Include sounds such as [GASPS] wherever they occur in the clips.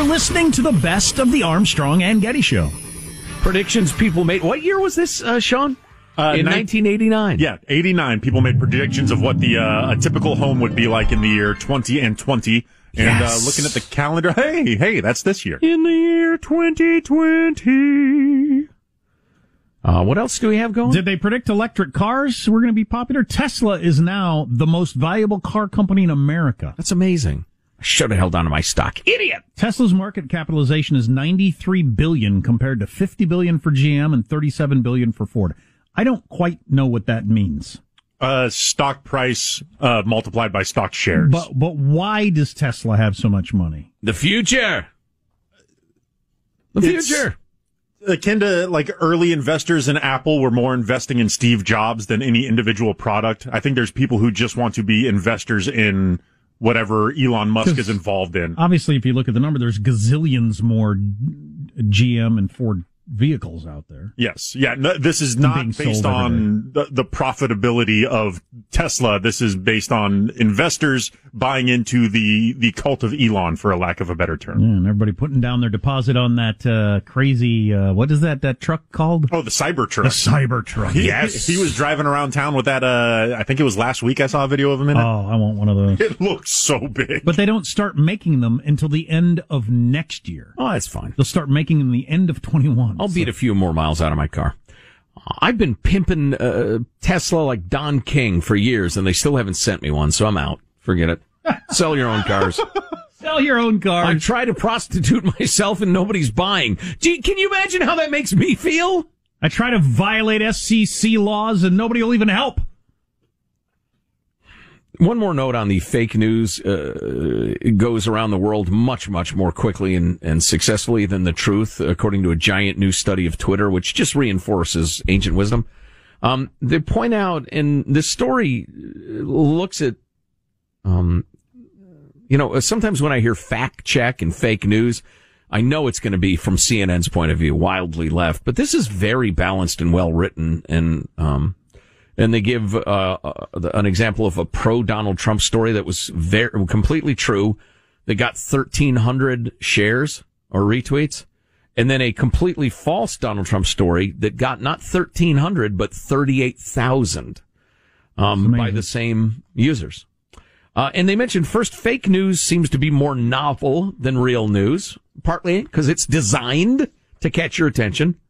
You're listening to the best of the Armstrong and Getty Show. Predictions people made. What year was this, uh, Sean? Uh, in 1989. Yeah, 89. People made predictions of what the uh, a typical home would be like in the year 20 and 20. And Yes. uh, looking at the calendar, hey, hey, that's this year. In the year 2020. Uh, what else do we have going? Did they predict electric cars were going to be popular? Tesla is now the most valuable car company in America. That's amazing. I should have held on to my stock. Idiot. Tesla's market capitalization is 93 billion compared to 50 billion for GM and 37 billion for Ford. I don't quite know what that means. Uh, stock price uh, multiplied by stock shares. But but why does Tesla have so much money? The future. The It's- future. akin to like early investors in Apple were more investing in Steve Jobs than any individual product. I think there's people who just want to be investors in whatever Elon Musk is involved in. Obviously, if you look at the number, there's gazillions more GM and Ford vehicles out there. Yes. Yeah. No, this is not based on the, the profitability of Tesla. This is based on investors buying into the, the cult of Elon, for a lack of a better term. Yeah, and everybody putting down their deposit on that uh, crazy uh, what is that that truck called? Oh, the Cybertruck. The Cybertruck. Yes. He, was driving around town with that, uh, I think it was last week I saw a video of him in it. Oh, I want one of those. It looks so big. But they don't start making them until the end of next year. Oh, that's fine. They'll start making them the end of 21. I'll beat a few more miles out of my car. I've been pimping uh, Tesla like Don King for years, and they still haven't sent me one, so I'm out. Forget it. Sell your own cars. [LAUGHS] Sell your own car. I try to prostitute [LAUGHS] myself, and nobody's buying. Gee, can you imagine how that makes me feel? I try to violate SCC laws and nobody will even help. One more note on the fake news. Uh, goes around the world much, much more quickly and, and successfully than the truth, according to a giant new study of Twitter, which just reinforces ancient wisdom. Um, they point out, and this story looks at, um, you know, sometimes when I hear fact check and fake news, I know it's going to be from CNN's point of view, wildly left, but this is very balanced and well written and, um, and they give uh, uh, an example of a pro Donald Trump story that was very completely true. They got 1,300 shares or retweets, and then a completely false Donald Trump story that got not 1,300 but 38,000 um, by the same users. Uh, and they mentioned first, fake news seems to be more novel than real news, partly because it's designed to catch your attention.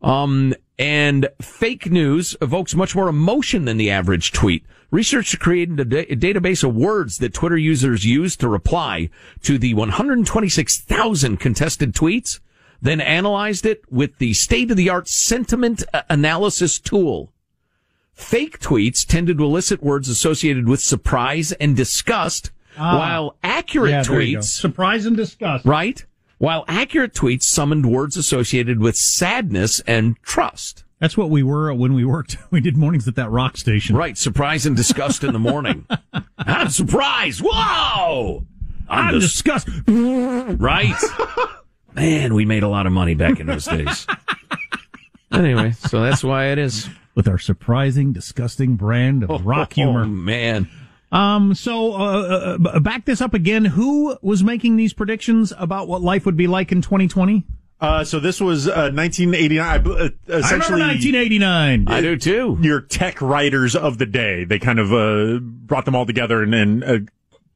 Um, and fake news evokes much more emotion than the average tweet. Research created a, da- a database of words that Twitter users use to reply to the 126,000 contested tweets, then analyzed it with the state-of-the-art sentiment uh, analysis tool. Fake tweets tended to elicit words associated with surprise and disgust, Ah. while accurate Yeah, there you go. tweets Surprise and disgust. right? While accurate tweets summoned words associated with sadness and trust. That's what we were when we worked. [LAUGHS] We did mornings at that rock station. Right, surprise and disgust in the morning. [LAUGHS] I'm surprised. Whoa! I'm dis- disgusted. right. [LAUGHS] Man, we made a lot of money back in those days. anyway, so that's why it is. With our surprising, disgusting brand of oh, rock Oh, humor. man. Um, so, uh, uh, back this up again. Who was making these predictions about what life would be like in 2020? Uh, so this was uh, 1989. I bel- uh, I remember essentially, 1989. I do too. your tech writers of the day. They kind of uh, brought them all together and, and uh,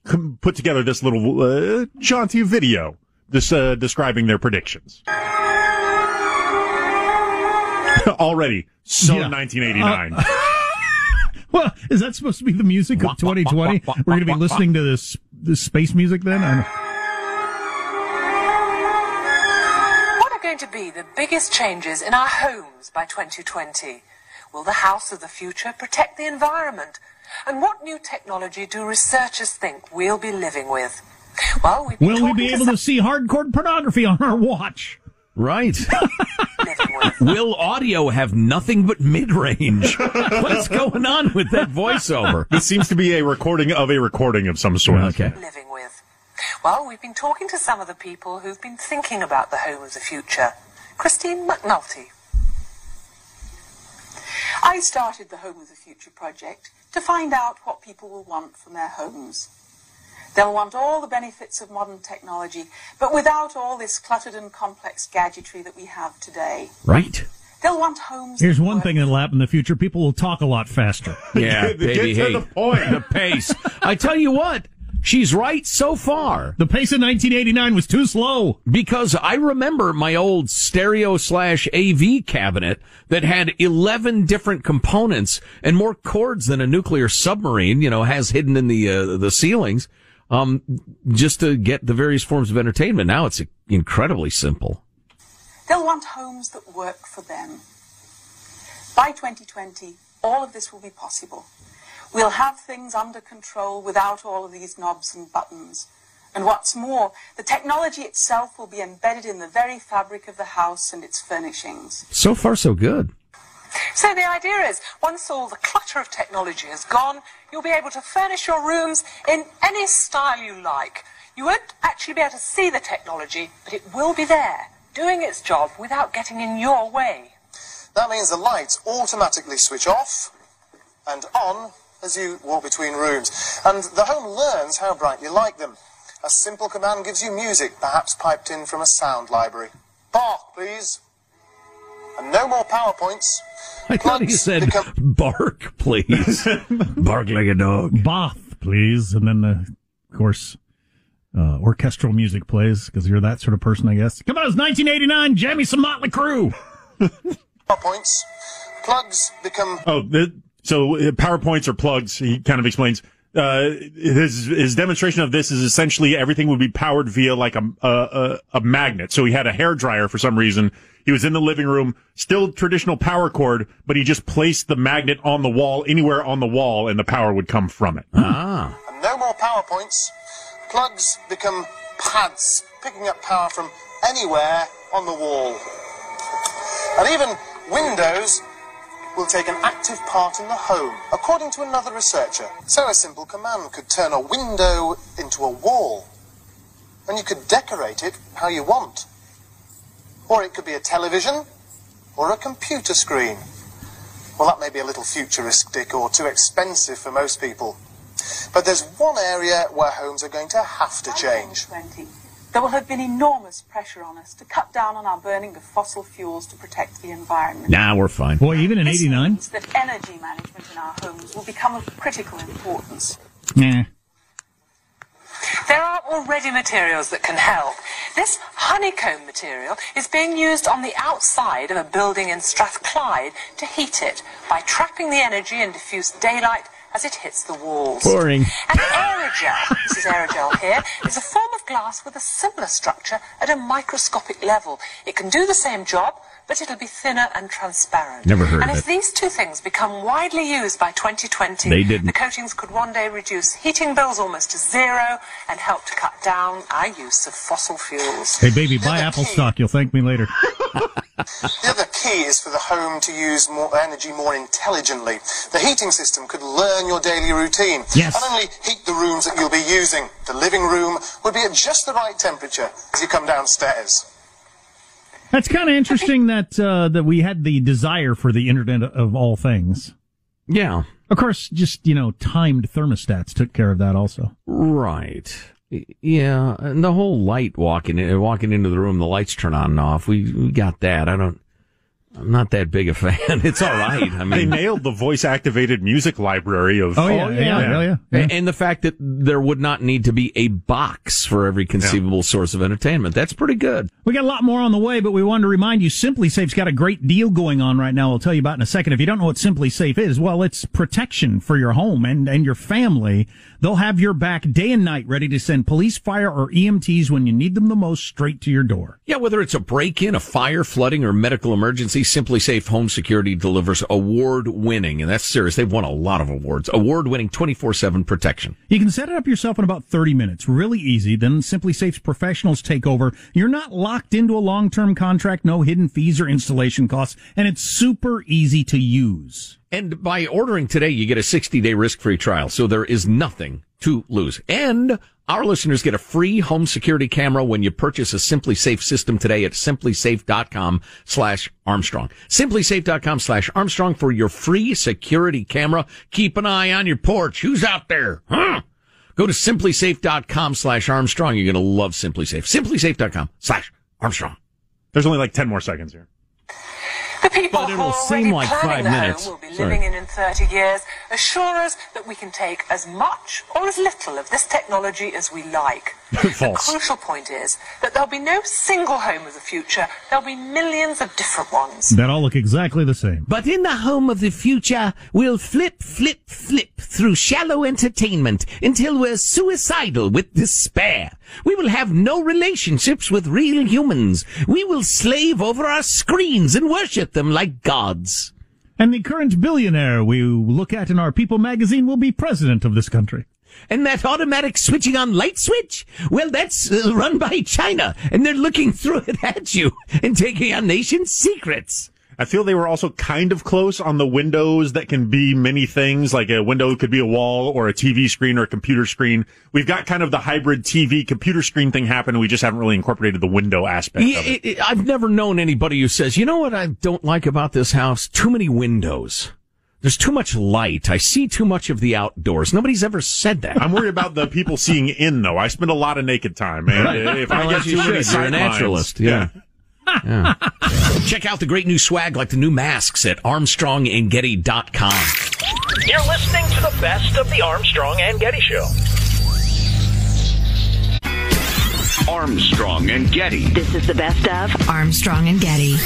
com- put together this little uh, jaunty video, this uh, describing their predictions. [LAUGHS] Already, so Yeah. 1989. Well, is that supposed to be the music of 2020? We're going to be listening to this, this space music then? I don't- What are going to be the biggest changes in our homes by 2020? Will the house of the future protect the environment? And what new technology do researchers think we'll be living with? Well, we've been Will we be able to see hardcore pornography on our watch? Right. [LAUGHS] some living with. Will audio have nothing but mid range? What's going on with that voiceover? this seems to be a recording of a recording of some sort. Okay. living with? Well, we've been talking to some of the people who've been thinking about the home of the future. Christine McNulty. I started the Home of the Future project to find out what people will want from their homes. They'll want all the benefits of modern technology, but without all this cluttered and complex gadgetry that we have today. Right. They'll want homes. Here's one work thing that'll happen in the future. People will talk a lot faster. [LAUGHS] Yeah, Get- baby. get to hey, the point. the pace. I tell you what, she's right so far. The pace in 1989 was too slow. Because I remember my old stereo slash AV cabinet that had 11 different components and more cords than a nuclear submarine, you know, has hidden in the, uh, the ceilings, um, just to get the various forms of entertainment. Now it's incredibly simple. They'll want homes that work for them. By 2020, all of this will be possible. We'll have things under control without all of these knobs and buttons. And what's more, the technology itself will be embedded in the very fabric of the house and its furnishings. So far, so good. So the idea is, once all the clutter of technology is gone, you'll be able to furnish your rooms in any style you like. You won't actually be able to see the technology, but it will be there, doing its job without getting in your way. That means the lights automatically switch off and on as you walk between rooms. And the home learns how bright you like them. A simple command gives you music, perhaps piped in from a sound library. Bark, please. And no more PowerPoints. I thought he said, become- bark, please. [LAUGHS] bark like a dog. Bath, please. And then, uh, of course, uh, orchestral music plays because you're that sort of person, I guess. Come on, it's 1989. Jam me some Motley Crue. [LAUGHS] PowerPoints. Plugs become Oh, th- so uh, PowerPoints or plugs, he kind of explains. Uh, his, his demonstration of this is essentially everything would be powered via like a, a, a, a magnet. So he had a hair dryer for some reason. He was in the living room, still traditional power cord, but he just placed the magnet on the wall, anywhere on the wall, and the power would come from it. Ah. and no more PowerPoints. Plugs become pads, picking up power from anywhere on the wall. And even windows will take an active part in the home, according to another researcher. So a simple command could turn a window into a wall, and you could decorate it how you want. Or it could be a television, or a computer screen. Well, that may be a little futuristic or too expensive for most people. But there's one area where homes are going to have to change. 2020, there will have been enormous pressure on us to cut down on our burning of fossil fuels to protect the environment. Nah, we're fine. Boy, even in This 89. means that energy management in our homes will become of critical importance. Nah. There are already materials that can help. This honeycomb material is being used on the outside of a building in Strathclyde to heat it by trapping the energy and diffuse daylight as it hits the walls. Boring. And aerogel, this is aerogel here, is a form of glass with a similar structure at a microscopic level. It can do the same job, but it'll be thinner and transparent. Never heard and of if these two things become widely used by 2020, They didn't. the coatings could one day reduce heating bills almost to zero and help to cut down our use of fossil fuels. Hey, baby, buy Apple stock. You'll thank me later. [LAUGHS] The other key is for the home to use more energy more intelligently. The heating system could learn your daily routine. Yes. And only heat the rooms that you'll be using. The living room would be at just the right temperature as you come downstairs. That's kind of interesting that uh, that we had the desire for the Internet of all things. Yeah. Of course, just you know, timed thermostats took care of that also. Right. Yeah, and the whole light walking in, walking into the room, the lights turn on and off. We, we got that. I don't. I'm not that big a fan. [LAUGHS] It's all right. I mean, They nailed the voice activated music library of. Oh yeah, yeah, yeah, yeah. A- And the fact that there would not need to be a box for every conceivable source of entertainment. That's pretty good. We got a lot more on the way, but we wanted to remind you SimpliSafe's got a great deal going on right now. I'll tell you about in a second. If you don't know what SimpliSafe is, well, it's protection for your home and, and your family. They'll have your back day and night ready to send police, fire, or EMTs when you need them the most straight to your door. Yeah, whether it's a break-in, a fire, flooding, or medical emergency, SimpliSafe Home Security delivers award-winning, and that's serious. They've won a lot of awards. Award-winning 24/7 protection. You can set it up yourself in about 30 minutes. Really easy. Then SimpliSafe's professionals take over. You're not locked into a long-term contract, no hidden fees or installation costs, and it's super easy to use. And by ordering today, you get a 60-day risk-free trial, so there is nothing to lose. And our listeners get a free home security camera when you purchase a SimpliSafe system today at simplisafe.com slash Armstrong. Simplisafe.com slash Armstrong for your free security camera. Keep an eye on your porch. Who's out there? Huh? Go to simplisafe.com slash Armstrong. You're going to love Simply Safe. Simplisafe.com slash Armstrong. There's only like 10 more seconds here. The people But who it'll are seem already like planning five the minutes. home will be Sorry. living in in 30 years assure us that we can take as much or as little of this technology as we like. [LAUGHS] The crucial point is that there'll be no single home of the future. There'll be millions of different ones. That all look exactly the same. But in the home of the future, we'll flip, flip, flip through shallow entertainment until we're suicidal with despair. We will have no relationships with real humans. We will slave over our screens and worship them like gods. And the current billionaire we look at in our People magazine will be president of this country. And that automatic switching on light switch? Well, that's uh, run by China, and they're looking [LAUGHS] through it at you and taking our nation's secrets. I feel they were also kind of close on the windows that can be many things, like a window could be a wall or a TV screen or a computer screen. We've got kind of the hybrid TV computer screen thing happen. We just haven't really incorporated the window aspect Yeah, of it. it- it- I've never known anybody who says, you know what I don't like about this house? Too many windows. There's too much light. I see too much of the outdoors. Nobody's ever said that. I'm worried about the people seeing in though. I spend a lot of naked time, and if I Well, get too you many should. You're a sightlines- naturalist. Yeah. Yeah. [LAUGHS] Check out the great new swag like the new masks at armstrongandgetty.com. You're listening to the best of the Armstrong and Getty Show. Armstrong and Getty. This is the best of Armstrong and Getty.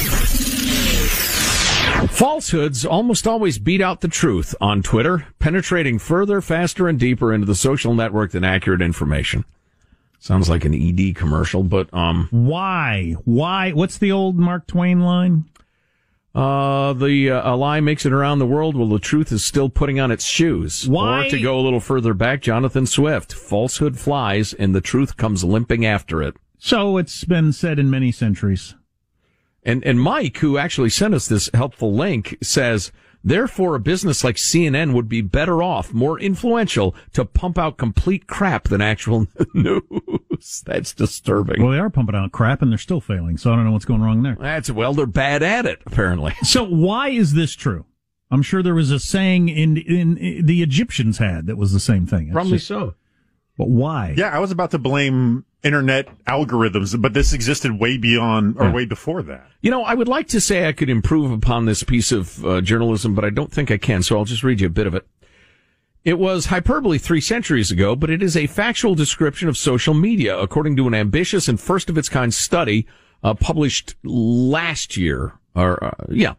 Falsehoods almost always beat out the truth on Twitter, penetrating further, faster, and deeper into the social network than accurate information. Sounds like an ED commercial, but um, Why? Why? What's the old Mark Twain line? uh, the uh, a lie makes it around the world while the truth is still putting on its shoes. Why- Or to go a little further back, Jonathan Swift: falsehood flies and the truth comes limping after it. So it's been said in many centuries. And and Mike, who actually sent us this helpful link, says, therefore, a business like CNN would be better off, more influential, to pump out complete crap than actual [LAUGHS] news. That's disturbing. Well, they are pumping out crap and they're still failing. So I don't know what's going wrong there. That's well, they're bad at it, apparently. [LAUGHS] So why is this true? I'm sure there was a saying in, in, in the Egyptians had that was the same thing. It's Probably just- so. But why? Yeah, I was about to blame internet algorithms, but this existed way beyond or Yeah. way before that. You know, I would like to say I could improve upon this piece of uh, journalism, but I don't think I can, so I'll just read you a bit of it. It was hyperbole three centuries ago, but it is a factual description of social media, according to an ambitious and first of its kind study uh, published last year. Or uh, yeah,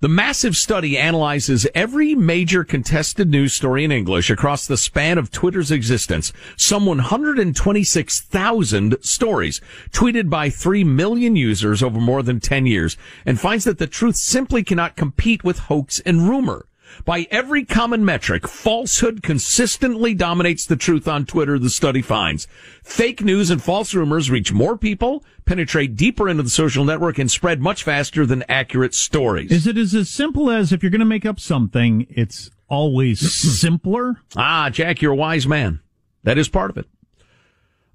the massive study analyzes every major contested news story in English across the span of Twitter's existence. Some 126,000 stories tweeted by 3 million users over more than 10 years and finds that the truth simply cannot compete with hoax and rumor. By every common metric, falsehood consistently dominates the truth on Twitter, the study finds. Fake news and false rumors reach more people, penetrate deeper into the social network, and spread much faster than accurate stories. Is it as, as simple as if you're going to make up something, it's always [CLEARS THROAT] simpler? Ah, Jack, you're a wise man. That is part of it.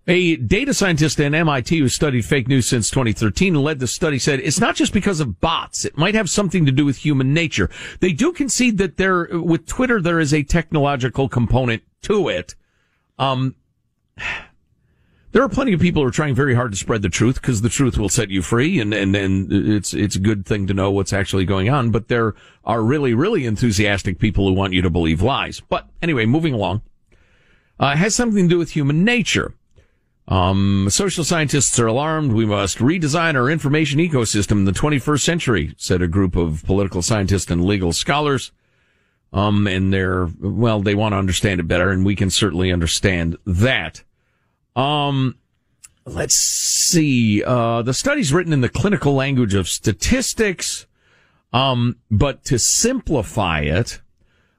A data scientist at MIT who studied fake news since 2013 and led the study said it's not just because of bots. It might have something to do with human nature. They do concede that there, with Twitter, there is a technological component to it. Um, [SIGHS] there are plenty of people who are trying very hard to spread the truth because the truth will set you free and, and, and it's, it's a good thing to know what's actually going on. But there are really, really enthusiastic people who want you to believe lies. But anyway, moving along, uh, has something to do with human nature. Um, social scientists are alarmed. We must redesign our information ecosystem in the 21st century, said a group of political scientists and legal scholars. Um, and they're, well, they want to understand it better, and we can certainly understand that. Um, let's see. Uh, the study's written in the clinical language of statistics. Um, but to simplify it,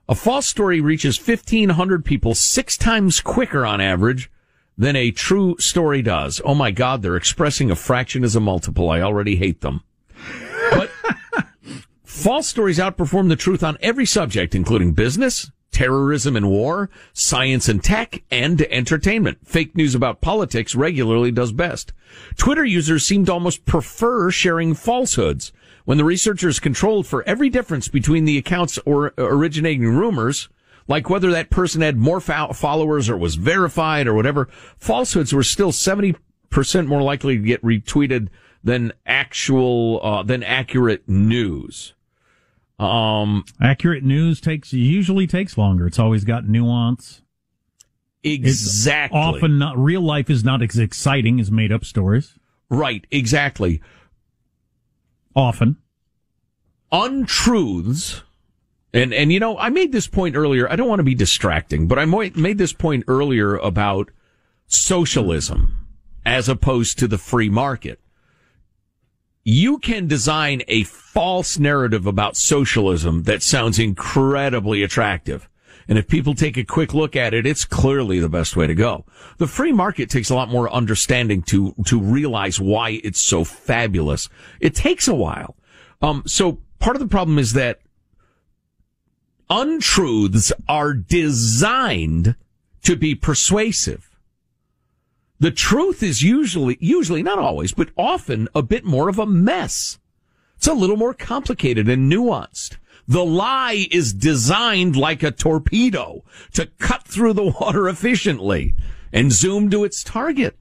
a false story reaches 1500 people six times quicker on average than a true story does. Oh my God, they're expressing a fraction as a multiple. I already hate them. But [LAUGHS] false stories outperform the truth on every subject, including business, terrorism and war, science and tech, and entertainment. Fake news about politics regularly does best. Twitter users seem to almost prefer sharing falsehoods. When the researchers controlled for every difference between the accounts or originating rumors, like whether that person had more followers or was verified or whatever, falsehoods were still 70% more likely to get retweeted than actual, uh, than accurate news. Um, accurate news takes, usually takes longer. It's always got nuance. Exactly. It's often not, real life is not as exciting as made up stories. Right, exactly. Often. Untruths and, and you know, I made this point earlier. I don't want to be distracting, but I made this point earlier about socialism as opposed to the free market. You can design a false narrative about socialism that sounds incredibly attractive. And if people take a quick look at it, it's clearly the best way to go. The free market takes a lot more understanding to, to realize why it's so fabulous. It takes a while. Um, so part of the problem is that untruths are designed to be persuasive. The truth is usually, usually not always, but often a bit more of a mess. It's a little more complicated and nuanced. The lie is designed like a torpedo to cut through the water efficiently and zoom to its target.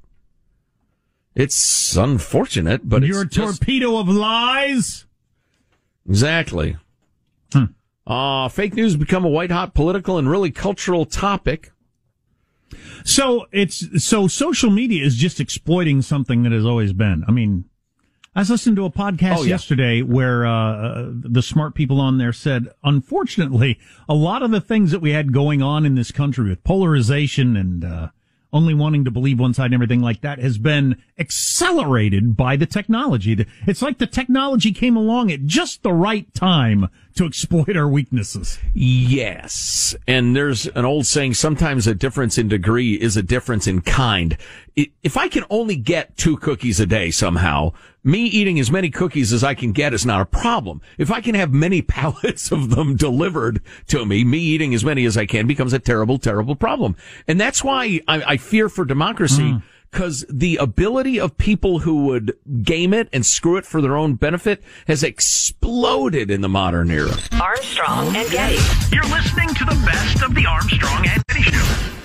It's unfortunate, but you're a torpedo of lies. Exactly. Hmm. Uh, fake news become a white hot political and really cultural topic. So it's, so social media is just exploiting something that has always been. I mean, I was listening to a podcast oh, yeah. yesterday where, uh, the smart people on there said, unfortunately, a lot of the things that we had going on in this country with polarization and, uh, only wanting to believe one side and everything like that has been accelerated by the technology. It's like the technology came along at just the right time to exploit our weaknesses. Yes. And there's an old saying, sometimes a difference in degree is a difference in kind. If I can only get two cookies a day somehow, me eating as many cookies as I can get is not a problem. If I can have many [LAUGHS] pallets of them delivered to me, me eating as many as I can becomes a terrible, terrible problem. And that's why I, I fear for democracy. Mm because the ability of people who would game it and screw it for their own benefit has exploded in the modern era. Armstrong and Getty. You're listening to the best of the Armstrong and Getty Show.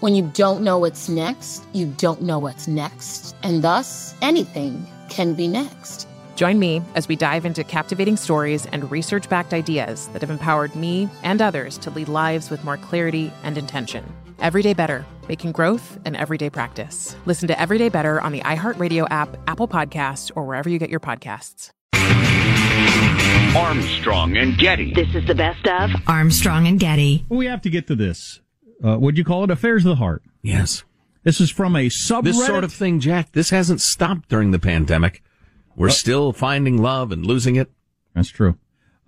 When you don't know what's next, you don't know what's next, and thus anything can be next. Join me as we dive into captivating stories and research backed ideas that have empowered me and others to lead lives with more clarity and intention. Everyday Better, making growth an everyday practice. Listen to Everyday Better on the iHeartRadio app, Apple Podcasts, or wherever you get your podcasts. Armstrong and Getty. This is the best of Armstrong and Getty. We have to get to this. Uh, would you call it affairs of the heart? Yes. This is from a subreddit. This sort of thing, Jack, this hasn't stopped during the pandemic. We're Uh, still finding love and losing it. That's true.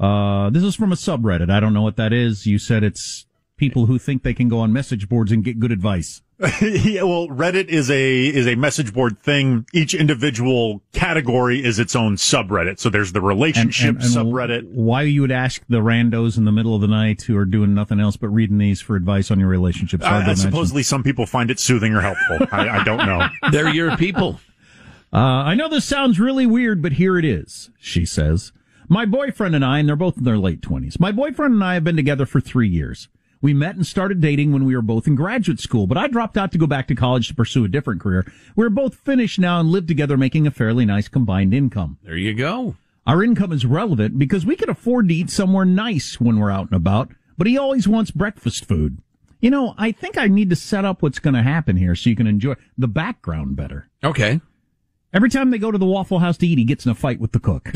Uh, this is from a subreddit. I don't know what that is. You said it's people who think they can go on message boards and get good advice. [LAUGHS] yeah, well, Reddit is a is a message board thing. Each individual category is its own subreddit. So there's the relationship And- and- and subreddit. Why you would ask the randos in the middle of the night who are doing nothing else but reading these for advice on your relationships? Hard to imagine. supposedly, some people find it soothing or helpful. I, I don't know. [LAUGHS] They're your people. Uh, I know this sounds really weird, but here it is, she says. My boyfriend and I, and they're both in their late 20s, my boyfriend and I have been together for three years. We met and started dating when we were both in graduate school, but I dropped out to go back to college to pursue a different career. We're both finished now and live together making a fairly nice combined income. There you go. Our income is relevant because we can afford to eat somewhere nice when we're out and about, but he always wants breakfast food. You know, I think I need to set up what's going to happen here so you can enjoy the background better. Okay. Every time they go to the Waffle House to eat, he gets in a fight with the cook.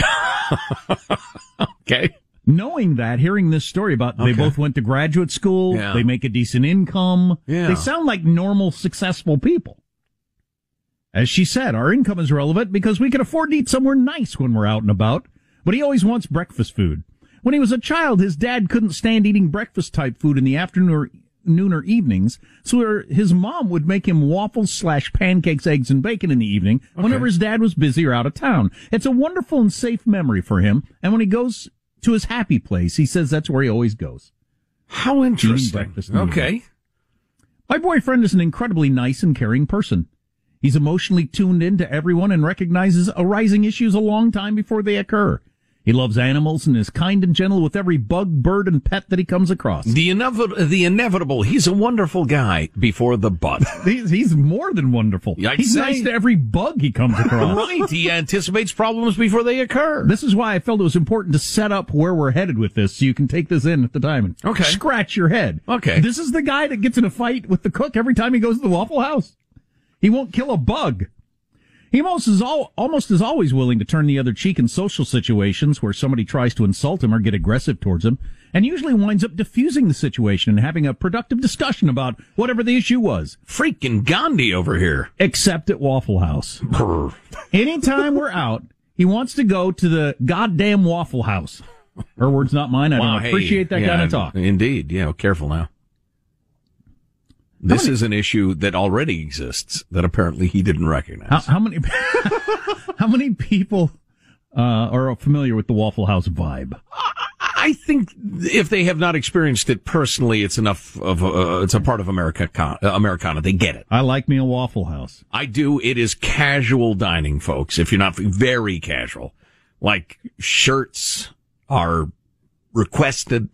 [LAUGHS] okay. Knowing that, hearing this story about they both went to graduate school, Yeah. they make a decent income, Yeah. they sound like normal, successful people. As she said, our income is relevant because we can afford to eat somewhere nice when we're out and about, but he always wants breakfast food. When he was a child, his dad couldn't stand eating breakfast type food in the afternoon or, noon or evenings, so his mom would make him waffles slash pancakes, eggs, and bacon in the evening whenever his dad was busy or out of town. It's a wonderful and safe memory for him, and when he goes to his happy place, he says that's where he always goes. How interesting. breakfast in the evening. Okay. My boyfriend is an incredibly nice and caring person. He's emotionally tuned in to everyone and recognizes arising issues a long time before they occur. He loves animals and is kind and gentle with every bug, bird, and pet that he comes across. The inevitable, the inevitable. He's a wonderful guy before the butt. [LAUGHS] He's, he's more than wonderful. I'd he's say- nice to every bug he comes across. right. He anticipates problems before they occur. This is why I felt it was important to set up where we're headed with this so you can take this in at the time and Okay. scratch your head. Okay. This is the guy that gets in a fight with the cook every time he goes to the Waffle House. He won't kill a bug. He almost is all, almost is always willing to turn the other cheek in social situations where somebody tries to insult him or get aggressive towards him, and usually winds up diffusing the situation and having a productive discussion about whatever the issue was. Freaking Gandhi over here. Except at Waffle House. Anytime we're out, he wants to go to the goddamn Waffle House. Her words, not mine. I Wow, don't hey, appreciate that yeah, kind of talk. Indeed. Yeah, careful now. This is an issue that already exists that apparently he didn't recognize. How, how many? [LAUGHS] how many people uh, are familiar with the Waffle House vibe? I think if they have not experienced it personally, it's enough of a, uh, it's a part of America, uh, Americana. They get it. I like me a Waffle House. I do. It is casual dining, folks. If you're not very casual, like shirts are requested,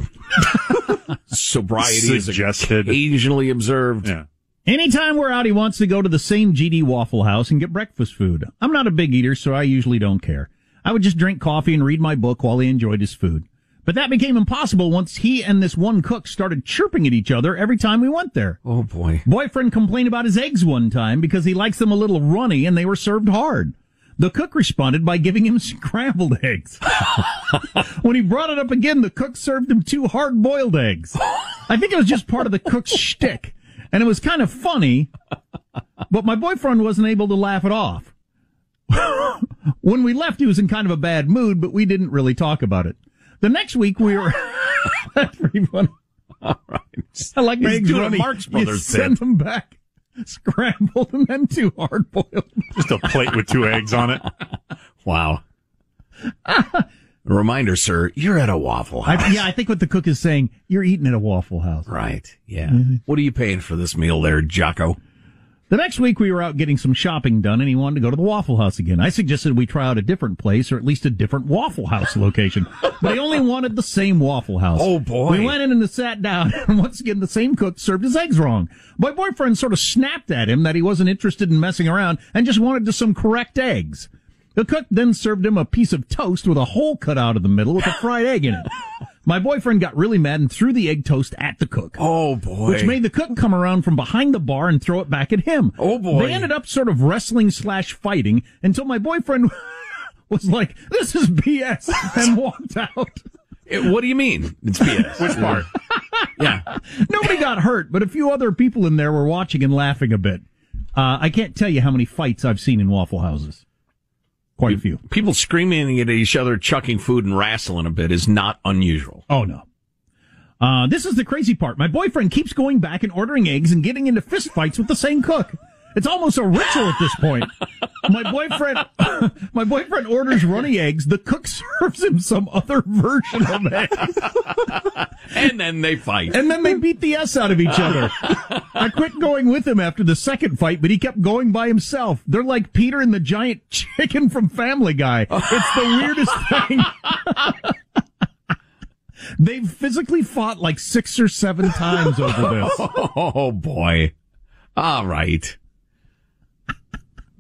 [LAUGHS] sobriety Suggested. occasionally observed. Yeah. Anytime we're out, he wants to go to the same GD Waffle House and get breakfast food. I'm not a big eater, so I usually don't care. I would just drink coffee and read my book while he enjoyed his food. But that became impossible once he and this one cook started chirping at each other every time we went there. Oh boy. Boyfriend complained about his eggs one time because he likes them a little runny and they were served hard. The cook responded by giving him [LAUGHS] scrambled eggs. [LAUGHS] when he brought it up again, the cook served him two hard boiled eggs. I think it was just part of the cook's shtick. And it was kind of funny, but my boyfriend wasn't able to laugh it off. [LAUGHS] when we left, he was in kind of a bad mood, but we didn't really talk about it. The next week we were, funny. All right. I like my eggs doing a runny. Marx You Brothers send bit. them back [LAUGHS] scrambled and then two hard boiled. [LAUGHS] Just a plate with two eggs on it. Wow. Reminder, sir, you're at a Waffle House. I, yeah, I think what the cook is saying, you're eating at a Waffle House. Right. Yeah. Mm-hmm. What are you paying for this meal there, Jocko? The next week we were out getting some shopping done and he wanted to go to the Waffle House again. I suggested we try out a different place or at least a different Waffle House location. [LAUGHS] but he only wanted the same Waffle House. Oh, boy. We went in and sat down [LAUGHS] and once again the same cook served his eggs wrong. My boyfriend sort of snapped at him that he wasn't interested in messing around and just wanted just some correct eggs. The cook then served him a piece of toast with a hole cut out of the middle with a fried egg in it. My boyfriend got really mad and threw the egg toast at the cook. Oh boy. Which made the cook come around from behind the bar and throw it back at him. Oh, boy. They ended up sort of wrestling slash fighting until my boyfriend [LAUGHS] was like, this is BS and walked out. Eh, what do you mean? It's BS. [LAUGHS] Which part? [LAUGHS] yeah. Nobody got hurt, but a few other people in there were watching and laughing a bit. Uh, I can't tell you how many fights I've seen in Waffle Houses. Quite a few. People screaming at each other, chucking food and wrestling a bit is not unusual. Oh no. Uh, this is the crazy part. My boyfriend keeps going back and ordering eggs and getting into fist fights with the same cook. It's almost a ritual at this point. My boyfriend, [LAUGHS] my boyfriend orders runny eggs. The cook [LAUGHS] serves him some other version of eggs, And then they fight. and then they beat the s out of each other. I quit going with him after the second fight, but he kept going by himself. They're like Peter and the giant [LAUGHS] chicken from Family Guy. It's the weirdest thing. They've physically fought like six or seven times over this. Oh boy. All right.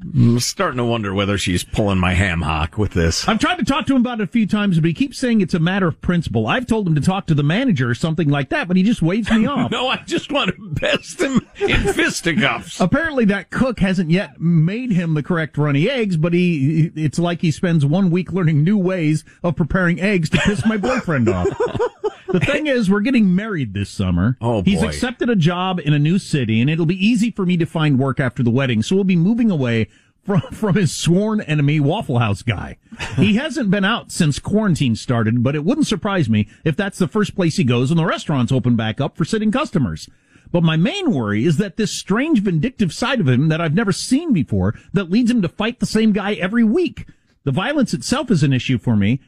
I'm starting to wonder whether she's pulling my ham hock with this. I've tried to talk to him about it a few times, but he keeps saying it's a matter of principle. I've told him to talk to the manager or something like that, but he just waves me [LAUGHS] off. No, I just want to best him in [LAUGHS] fisticuffs. Apparently that cook hasn't yet made him the correct runny eggs, but he, it's like he spends one week learning new ways of preparing eggs to piss my boyfriend off. [LAUGHS] The thing is, we're getting married this summer. Oh, He's boy. accepted a job in a new city and it'll be easy for me to find work after the wedding. So we'll be moving away from, [LAUGHS] from his sworn enemy Waffle House guy. he hasn't been out since quarantine started, but it wouldn't surprise me if that's the first place he goes when the restaurants open back up for sitting customers. But my main worry is that this strange vindictive side of him that I've never seen before that leads him to fight the same guy every week. The violence itself is an issue for me.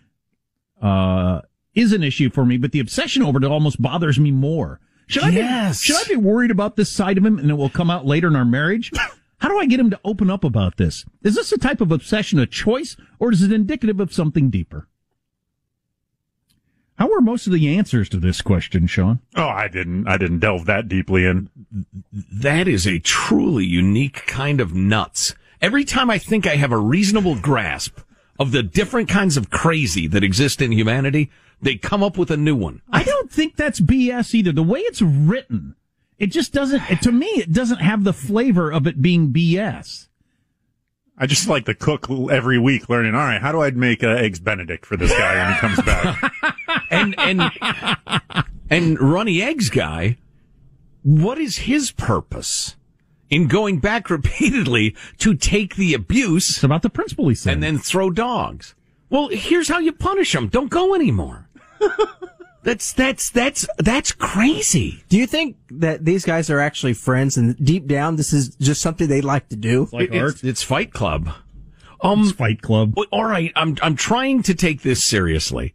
Uh, is an issue for me, but the obsession over it almost bothers me more. Should I Yes. be, should I be worried about this side of him and it will come out later in our marriage? [LAUGHS] How do I get him to open up about this? Is this a type of obsession a choice or is it indicative of something deeper? How were most of the answers to this question, Sean? Oh, I didn't. I didn't delve that deeply in. That is a truly unique kind of nuts. Every time I think I have a reasonable grasp of the different kinds of crazy that exist in humanity, they come up with a new one. I don't think that's BS either. The way it's written, it just doesn't, to me, it doesn't have the flavor of it being BS. I just like the cook every week learning, all right, how do I make uh, eggs Benedict for this guy when he comes back? [LAUGHS] and and and runny eggs guy, what is his purpose in going back repeatedly to take the abuse? It's about the principle he said, and then throw dogs. Well, here's how you punish them: don't go anymore. [LAUGHS] that's that's that's that's crazy. Do you think that these guys are actually friends and deep down this is just something they like to do? like It- it's, it's Fight Club. Um, It's Fight Club. All right, I'm I'm trying to take this seriously.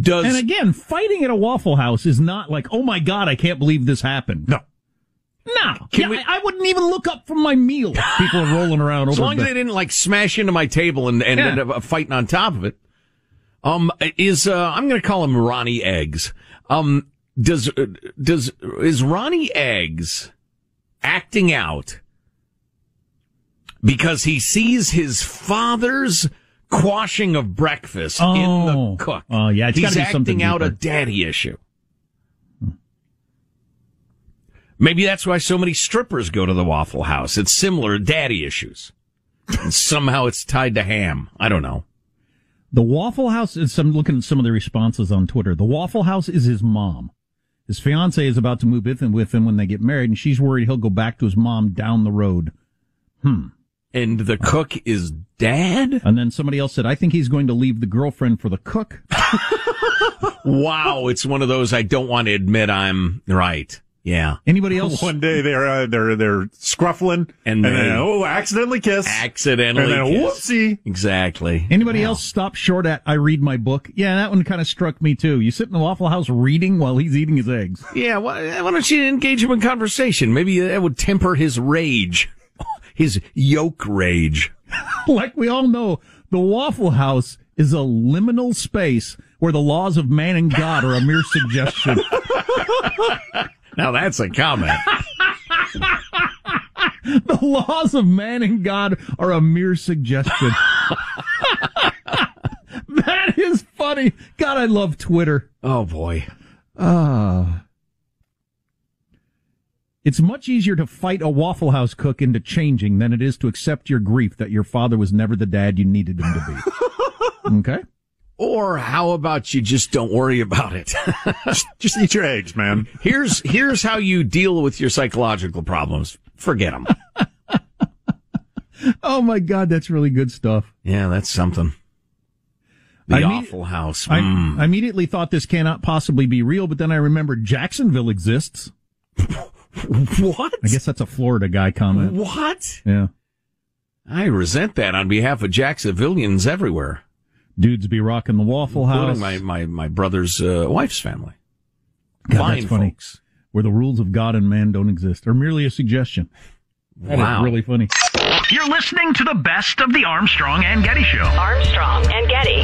Does And again, fighting at a Waffle House is not like, oh my god, I can't believe this happened. No. No. Yeah, I, I wouldn't even look up from my meal. People are rolling around [LAUGHS] as over long as the- they didn't like smash into my table and and Yeah. end up fighting on top of it. Um, is uh, I'm going to call him Ronnie Eggs. Um, does uh, does is Ronnie Eggs acting out because he sees his father's quashing of breakfast in Oh. the cook? Oh, yeah, he's acting out a daddy issue. Maybe that's why so many strippers go to the Waffle House. It's similar to daddy issues. And somehow it's tied to ham. I don't know. The Waffle House is I'm looking at some of the responses on Twitter. The Waffle House is his mom. His fiance is about to move with him, with him when they get married, and she's worried he'll go back to his mom down the road. Hmm. And the cook is dad? And then somebody else said, I think he's going to leave the girlfriend for the cook. [LAUGHS] Wow, it's one of those I don't want to admit I'm right. Yeah. Anybody [LAUGHS] else? One day they're uh, they're they're scruffling And and, they- then oh accidentally kiss Accidentally. and then kiss. whoopsie. Exactly. Anybody else stop short at I read my book? Yeah, that one kind of struck me too. You sit in the Waffle House reading while he's eating his eggs. Yeah, why, why don't you engage him in conversation? Maybe that would temper his rage. [LAUGHS] His yolk rage. [LAUGHS] like we all know, the Waffle House is a liminal space where the laws of man and God are a mere suggestion. Now that's a comment. [LAUGHS] the laws of man and God are a mere suggestion. [LAUGHS] that is funny. God, I love Twitter. Oh boy. Ah. It's much easier to fight a Waffle House cook into changing than it is to accept your grief that your father was never the dad you needed him to be. [LAUGHS] okay? Or how about you just don't worry about it? [LAUGHS] just, just eat your eggs, man. Here's here's how you deal with your psychological problems. Forget them. [LAUGHS] Oh my God, that's really good stuff. Yeah, that's something. The I mean- Awful House. I, Mm. I immediately thought this cannot possibly be real, but then I remembered Jacksonville exists. [LAUGHS] what? I guess that's a Florida guy comment. What? Yeah. I resent that on behalf of Jacksonvillians everywhere, Dudes be rocking the Waffle House. including my my my brother's uh, wife's family. God, Fine that's funny. folks. Where the rules of God and man don't exist, or merely a suggestion. That is Wow. really funny. You're listening to the best of the Armstrong and Getty Show. Armstrong and Getty.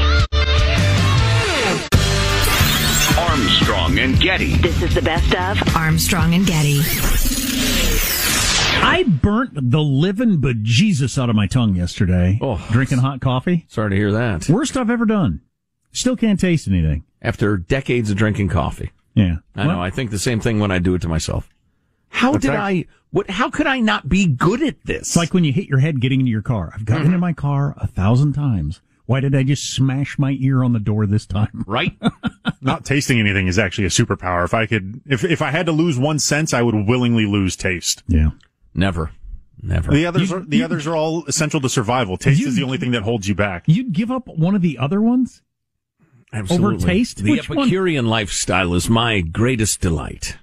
Armstrong and Getty. This is the best of Armstrong and Getty. I burnt the living bejesus out of my tongue yesterday. Oh. drinking hot coffee. Sorry to hear that. Worst I've ever done. Still can't taste anything. After decades of drinking coffee. Yeah. I know. I think the same thing when I do it to myself. How What's did that? I? What? How could I not be good at this? It's like when you hit your head getting into your car. I've gotten into mm-hmm. my car a thousand times. Why did I just smash my ear on the door this time? [LAUGHS] right? Not tasting anything is actually a superpower. If I could, if if I had to lose one sense, I would willingly lose taste. Yeah. Never. Never. The others are the others are all essential to survival. Taste is the only thing that holds you back. You'd give up one of the other ones? Absolutely. Over taste? The Which one? Epicurean lifestyle is my greatest delight.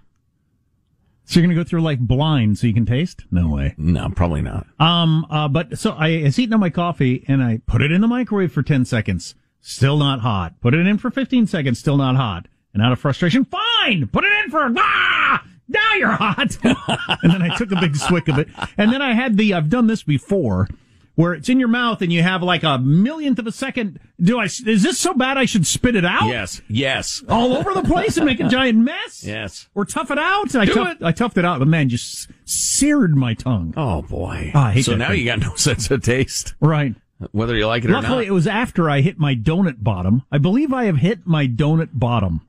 So you're going to go through life blind so you can taste? No way. No, probably not. Um, uh, but so I, I was eating on my coffee and I put it in the microwave for 10 seconds. Still not hot. Put it in for 15 seconds. Still not hot. And out of frustration, fine! Put it in for, ah! Now you're hot! [LAUGHS] and then I took a big swick of it. And then I had the, I've done this before, where it's in your mouth and you have like a millionth of a second. Do I, is this so bad I should spit it out? Yes. Yes. All over the place and make a giant mess? Yes. Or tough it out? I, Do tough, I toughed it out, but man, just seared my tongue. Oh boy. Oh, I hate so now thing. you got no [LAUGHS] sense of taste, Right. whether you like it or not. Luckily, it was after I hit my donut bottom. I believe I have hit my donut bottom.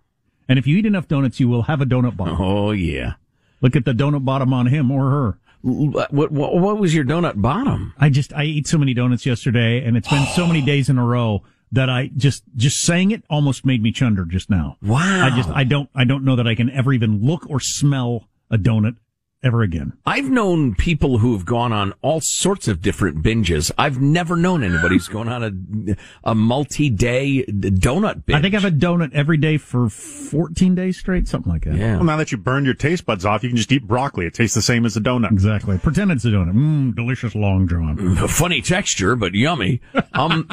And if you eat enough donuts, you will have a donut bottom. Oh yeah. Look at the donut bottom on him or her. What, what, what was your donut bottom? I just I ate so many donuts yesterday, and it's been so many [GASPS] days in a row that I just just saying it almost made me chunder just now. Wow. I just I don't I don't know that I can ever even look or smell a donut ever again. I've known people who have gone on all sorts of different binges. I've never known anybody who's gone on a a multi-day donut binge. I think I've had donut every day for 14 days straight, something like that. Yeah. Well, now that you burned your taste buds off, you can just eat broccoli. It tastes the same as a donut. Exactly. Pretend it's a donut. Mmm, delicious long john. [LAUGHS] funny texture, but yummy. Um,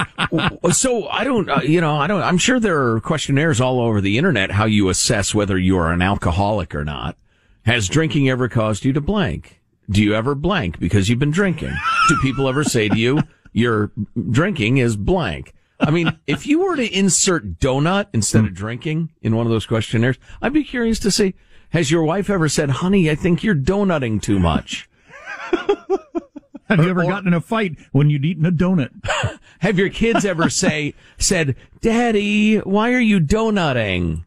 so I don't, uh, you know, I don't. I'm sure there are questionnaires all over the internet how you assess whether you are an alcoholic or not. Has drinking ever caused you to blank? Do you ever blank because you've been drinking? Do people ever say to you, your drinking is blank? I mean, if you were to insert donut instead of drinking in one of those questionnaires, I'd be curious to see, has your wife ever said, honey, I think you're donutting too much? Have you ever gotten in a fight when you'd eaten a donut? [LAUGHS] Have your kids ever say, said, daddy, why are you donutting?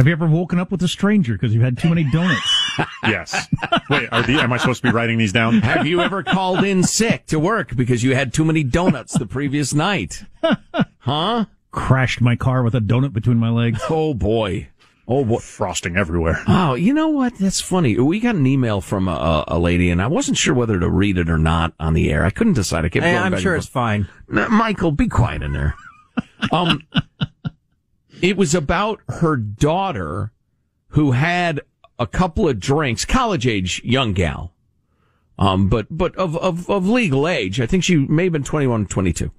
Have you ever woken up with a stranger because you had too many donuts? [LAUGHS] yes. Wait, are the, am I supposed to be writing these down? Have you ever called in sick to work because you had too many donuts the previous night? [LAUGHS] Huh? Crashed my car with a donut between my legs. Oh boy. Oh boy. Frosting everywhere. Oh, you know what? That's funny. We got an email from a, a lady and I wasn't sure whether to read it or not on the air. I couldn't decide. I kept Hey, going I'm back sure it's fine. Michael, be quiet in there. Um, it was about her daughter who had a couple of drinks, college age young gal, um, but but of, of of legal age. I think she may have been 21, 22.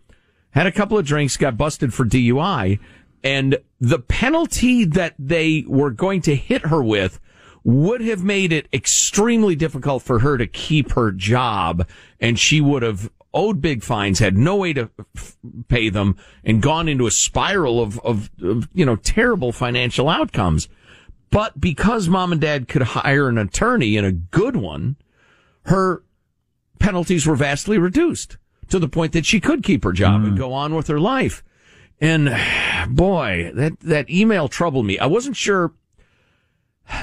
Had a couple of drinks, got busted for DUI, and the penalty that they were going to hit her with would have made it extremely difficult for her to keep her job, and she would have owed big fines, had no way to f- pay them, and gone into a spiral of, of, of, you know, terrible financial outcomes. But because mom and dad could hire an attorney and a good one, her penalties were vastly reduced to the point that she could keep her job and hmm. go on with her life. And [SIGHS] boy, that, that email troubled me. I wasn't sure,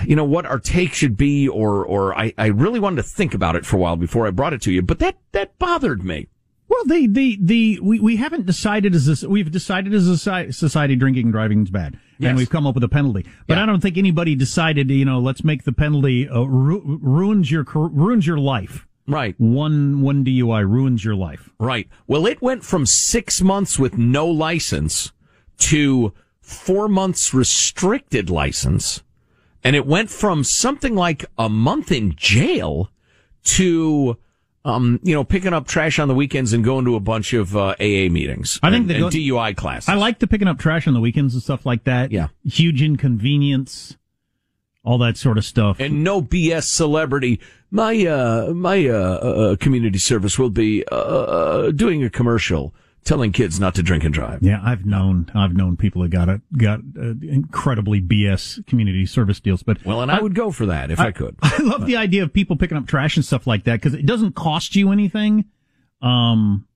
you know, what our take should be or, or I, I really wanted to think about it for a while before I brought it to you, but that, that bothered me. Well, the, the, the, we, we haven't decided as a, we've decided as a society drinking and driving is bad. Yes. And we've come up with a penalty. But I don't think anybody decided, you know, let's make the penalty, uh, ru- ruins your, ruins your life. Right. One, one DUI ruins your life. Right. Well, it went from six months with no license to four months restricted license. And it went from something like a month in jail to, um, you know, picking up trash on the weekends and going to a bunch of uh, AA meetings. I think and, and DUI classes. I like the picking up trash on the weekends and stuff like that. Yeah. Huge inconvenience. All that sort of stuff. and no BS celebrity. My uh, my uh, uh, community service will be uh, uh, doing a commercial telling kids not to drink and drive. Yeah, I've known I've known people that got it got uh, incredibly BS community service deals, but Well, and I would go for that if I, could. [LAUGHS] I love the idea of people picking up trash and stuff like that because it doesn't cost you anything. Um,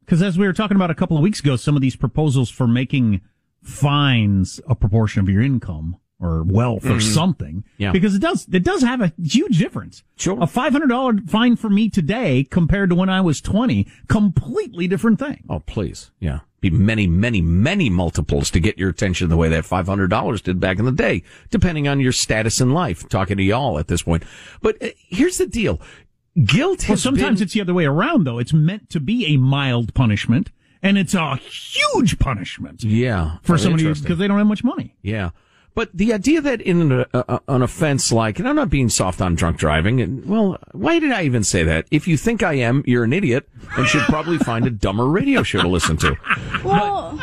because as we were talking about a couple of weeks ago, some of these proposals for making fines a proportion of your income or wealth or Mhm. something, Yeah. because it does it does have a huge difference. Sure, a five hundred dollar fine for me today compared to when I was twenty, completely different thing. Oh, please. Yeah. Be many, many, many multiples to get your attention the way that $500 did back in the day, depending on your status in life. Talking to y'all at this point. But uh, here's the deal. Guilt Well, sometimes been- it's the other way around, though. It's meant to be a mild punishment, and it's a huge punishment yeah, for somebody because they don't have much money. Yeah. But the idea that in an, uh, an offense like, and I'm not being soft on drunk driving, and well, why did I even say that? If you think I am, you're an idiot and should probably find a dumber radio show to listen to. But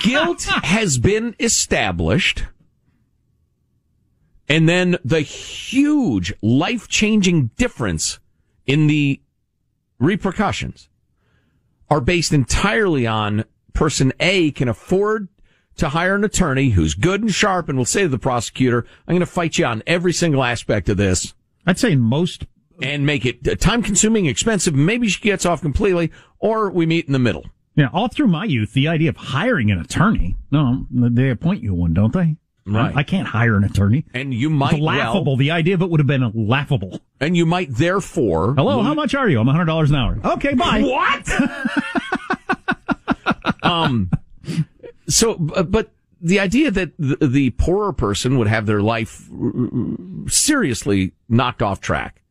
guilt has been established. And then the huge life changing difference in the repercussions are based entirely on person A can afford to hire an attorney who's good and sharp and will say to the prosecutor, I'm going to fight you on every single aspect of this. I'd say most. And make it time consuming, expensive. Maybe she gets off completely or we meet in the middle. Yeah, all through my youth, the idea of hiring an attorney. No, they appoint you one, don't they? Right. I can't hire an attorney. And you might It's laughable. well, the idea of it would have been laughable. and you might therefore. Hello, how much are you? I'm hundred dollars an hour. Okay, bye. What? [LAUGHS] um. So, but the idea that the, poorer person would have their life uh, seriously knocked off track,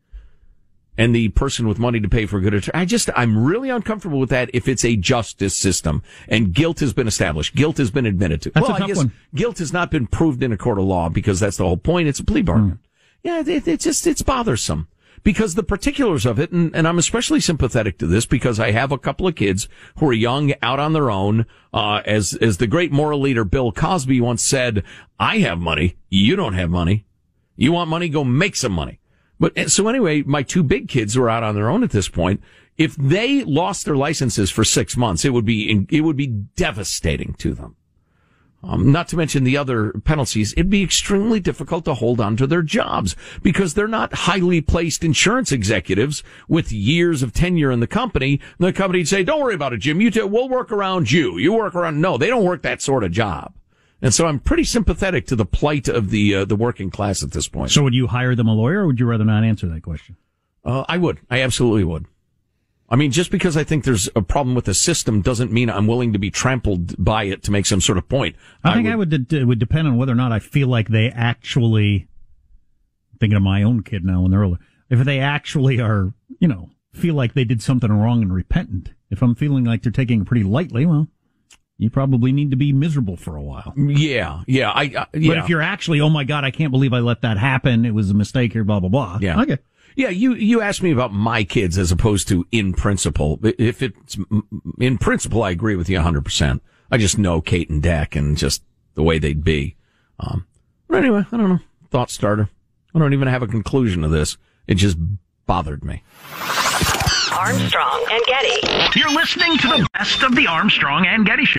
and the person with money to pay for a good attorney, I just I'm really uncomfortable with that. If it's a justice system and guilt has been established, guilt has been admitted to. That's a well, I guess one. guilt has not been proved in a court of law because that's the whole point. It's a plea bargain. Yeah, it, it just it's bothersome because the particulars of it, and, and I'm especially sympathetic to this because I have a couple of kids who are young, out on their own. Uh, as as the great moral leader Bill Cosby once said, "I have money, you don't have money. You want money, go make some money." But so anyway, my two big kids are out on their own at this point. If they lost their licenses for six months, it would be it would be devastating to them. Um, not to mention the other penalties, it'd be extremely difficult to hold on to their jobs because they're not highly placed insurance executives with years of tenure in the company. The company'd say, "Don't worry about it, Jim. You t- we'll work around you. You work around." No, they don't work that sort of job. And so I'm pretty sympathetic to the plight of the uh, the working class at this point. So would you hire them a lawyer, or would you rather not answer that question? Uh, I would. I absolutely would. I mean, just because I think there's a problem with the system doesn't mean I'm willing to be trampled by it to make some sort of point. I think I would. It would depend on whether or not I feel like they actually. Thinking of my own kid now when they're older, if they actually are, you know, feel like they did something wrong and repentant. If I'm feeling like they're taking it pretty lightly, well, you probably need to be miserable for a while. Yeah, yeah, I, uh, yeah. But if you're actually, oh my god, I can't believe I let that happen. It was a mistake here. Blah blah blah. Yeah. Okay. Yeah, you, you asked me about my kids as opposed to in principle. If it's in principle, I agree with you 100%. I just know Kate and Dak and just the way they'd be. Um, but anyway, I don't know. Thought starter. I don't even have a conclusion to this. It just bothered me. Armstrong and Getty. You're listening to the best of the Armstrong and Getty Show.